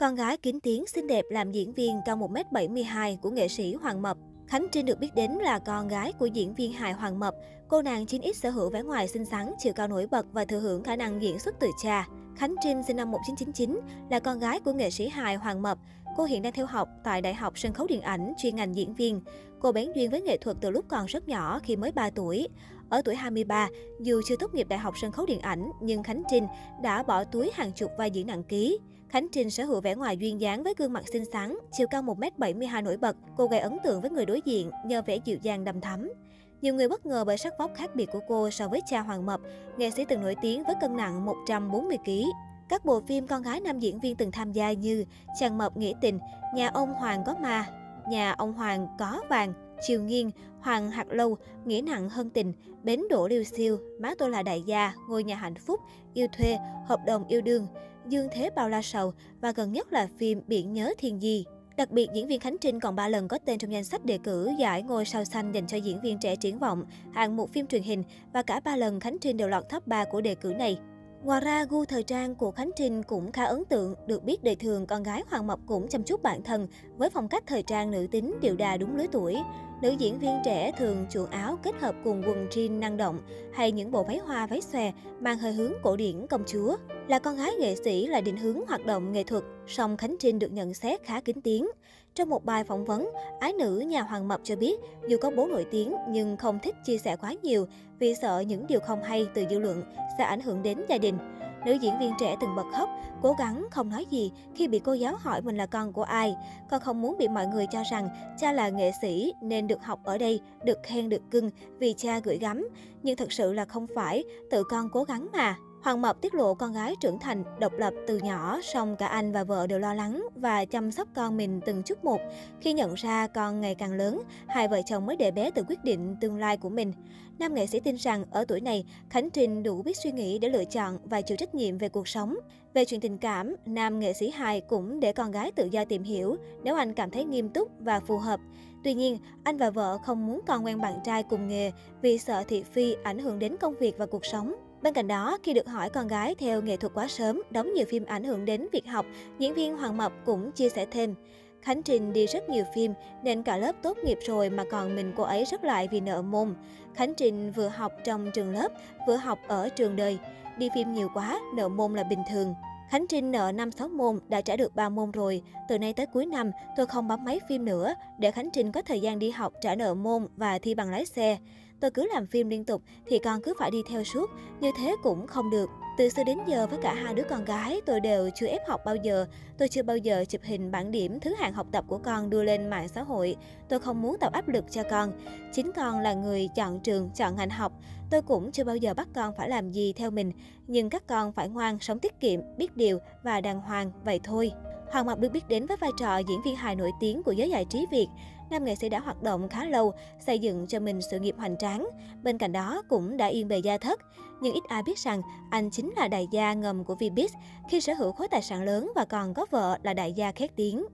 Con gái kín tiếng xinh đẹp làm diễn viên cao 1m72 của nghệ sĩ Hoàng Mập. Khánh Trinh được biết đến là con gái của diễn viên hài Hoàng Mập. Cô nàng 9X sở hữu vẻ ngoài xinh xắn, chiều cao nổi bật và thừa hưởng khả năng diễn xuất từ cha. Khánh Trinh sinh năm 1999 là con gái của nghệ sĩ hài Hoàng Mập. Cô hiện đang theo học tại Đại học Sân khấu Điện ảnh chuyên ngành diễn viên. Cô bén duyên với nghệ thuật từ lúc còn rất nhỏ khi mới 3 tuổi. Ở tuổi 23, dù chưa tốt nghiệp Đại học Sân khấu Điện ảnh, nhưng Khánh Trinh đã bỏ túi hàng chục vai diễn nặng ký. Khánh Trinh sở hữu vẻ ngoài duyên dáng với gương mặt xinh xắn, chiều cao 1m72 nổi bật. Cô gây ấn tượng với người đối diện nhờ vẻ dịu dàng đầm thắm. Nhiều người bất ngờ bởi sắc vóc khác biệt của cô so với cha Hoàng Mập, nghệ sĩ từng nổi tiếng với cân nặng 140 kg. Các bộ phim con gái nam diễn viên từng tham gia như Chàng Mập Nghĩa Tình, Nhà ông Hoàng có ma, Nhà ông Hoàng có vàng, Triều Nghiên, Hoàng Hạt Lâu, Nghĩa nặng hơn tình, Bến đổ liêu siêu, Má tôi là đại gia, Ngôi nhà hạnh phúc, Yêu thuê, Hợp đồng yêu đương, Dương thế bao la sầu và gần nhất là phim Biển nhớ thiên di. Đặc biệt, diễn viên Khánh Trinh còn 3 lần có tên trong danh sách đề cử giải ngôi sao xanh dành cho diễn viên trẻ triển vọng, hạng mục phim truyền hình và cả 3 lần Khánh Trinh đều lọt top 3 của đề cử này. Ngoài ra, gu thời trang của Khánh Trinh cũng khá ấn tượng, được biết đời thường con gái Hoàng mộc cũng chăm chút bản thân với phong cách thời trang nữ tính điệu đà đúng lứa tuổi. Nữ diễn viên trẻ thường chuộng áo kết hợp cùng quần jean năng động hay những bộ váy hoa váy xòe mang hơi hướng cổ điển công chúa. Là con gái nghệ sĩ là định hướng hoạt động nghệ thuật, song Khánh Trinh được nhận xét khá kín tiếng. Trong một bài phỏng vấn, ái nữ nhà Hoàng Mập cho biết dù có bố nổi tiếng nhưng không thích chia sẻ quá nhiều vì sợ những điều không hay từ dư luận sẽ ảnh hưởng đến gia đình. Nữ diễn viên trẻ từng bật khóc, cố gắng không nói gì khi bị cô giáo hỏi mình là con của ai. Con không muốn bị mọi người cho rằng cha là nghệ sĩ nên được học ở đây, được khen được cưng vì cha gửi gắm. Nhưng thật sự là không phải, tự con cố gắng mà. Hoàng Mập tiết lộ con gái trưởng thành, độc lập từ nhỏ, song cả anh và vợ đều lo lắng và chăm sóc con mình từng chút một. Khi nhận ra con ngày càng lớn, hai vợ chồng mới để bé tự quyết định tương lai của mình. Nam nghệ sĩ tin rằng ở tuổi này, Khánh Trinh đủ biết suy nghĩ để lựa chọn và chịu trách nhiệm về cuộc sống. Về chuyện tình cảm, nam nghệ sĩ hài cũng để con gái tự do tìm hiểu nếu anh cảm thấy nghiêm túc và phù hợp. Tuy nhiên, anh và vợ không muốn con quen bạn trai cùng nghề vì sợ thị phi ảnh hưởng đến công việc và cuộc sống. Bên cạnh đó, khi được hỏi con gái theo nghệ thuật quá sớm, đóng nhiều phim ảnh hưởng đến việc học, diễn viên Hoàng Mập cũng chia sẻ thêm. Khánh Trình đi rất nhiều phim nên cả lớp tốt nghiệp rồi mà còn mình cô ấy rất lại vì nợ môn. Khánh Trình vừa học trong trường lớp, vừa học ở trường đời. Đi phim nhiều quá, nợ môn là bình thường. Khánh Trinh nợ 5-6 môn, đã trả được 3 môn rồi. Từ nay tới cuối năm, tôi không bấm máy phim nữa, để Khánh Trinh có thời gian đi học, trả nợ môn và thi bằng lái xe. Tôi cứ làm phim liên tục thì con cứ phải đi theo suốt, như thế cũng không được. Từ xưa đến giờ với cả hai đứa con gái, tôi đều chưa ép học bao giờ. Tôi chưa bao giờ chụp hình bản điểm thứ hạng học tập của con đưa lên mạng xã hội. Tôi không muốn tạo áp lực cho con. Chính con là người chọn trường, chọn ngành học. Tôi cũng chưa bao giờ bắt con phải làm gì theo mình. Nhưng các con phải ngoan, sống tiết kiệm, biết điều và đàng hoàng, vậy thôi. Hoàng Mập được biết đến với vai trò diễn viên hài nổi tiếng của giới giải trí Việt. Nam nghệ sĩ đã hoạt động khá lâu, xây dựng cho mình sự nghiệp hoành tráng. Bên cạnh đó cũng đã yên bề gia thất. Nhưng ít ai biết rằng anh chính là đại gia ngầm của Vbiz khi sở hữu khối tài sản lớn và còn có vợ là đại gia khét tiếng.